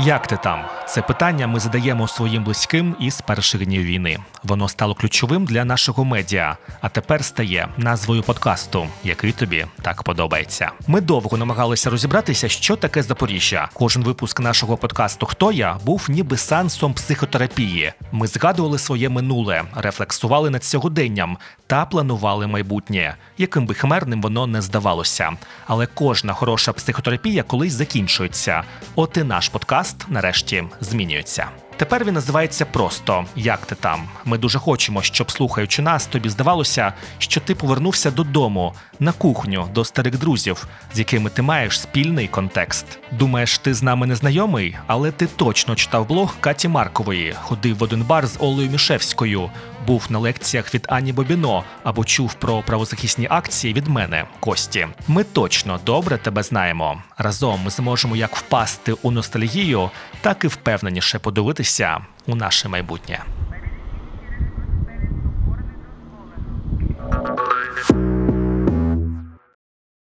Як ти там? Це питання ми задаємо своїм близьким із перших днів війни. Воно стало ключовим для нашого медіа, а тепер стає назвою подкасту, який тобі так подобається. Ми довго намагалися розібратися, що таке Запоріжжя. Кожен випуск нашого подкасту Хто я був ніби сеансом психотерапії. Ми згадували своє минуле, рефлексували над сьогоденням та планували майбутнє, яким би химерним воно не здавалося. Але кожна хороша психотерапія колись закінчується. От і наш подкаст нарешті змінюється. Тепер він називається просто Як ти там. Ми дуже хочемо, щоб слухаючи нас, тобі здавалося, що ти повернувся додому на кухню до старих друзів, з якими ти маєш спільний контекст. Думаєш, ти з нами не знайомий, але ти точно читав блог Каті Маркової, ходив в один бар з Олею Мішевською, був на лекціях від Ані Бобіно або чув про правозахисні акції від мене, Кості. Ми точно добре тебе знаємо. Разом ми зможемо як впасти у ностальгію, так і впевненіше подивитися у наше майбутнє.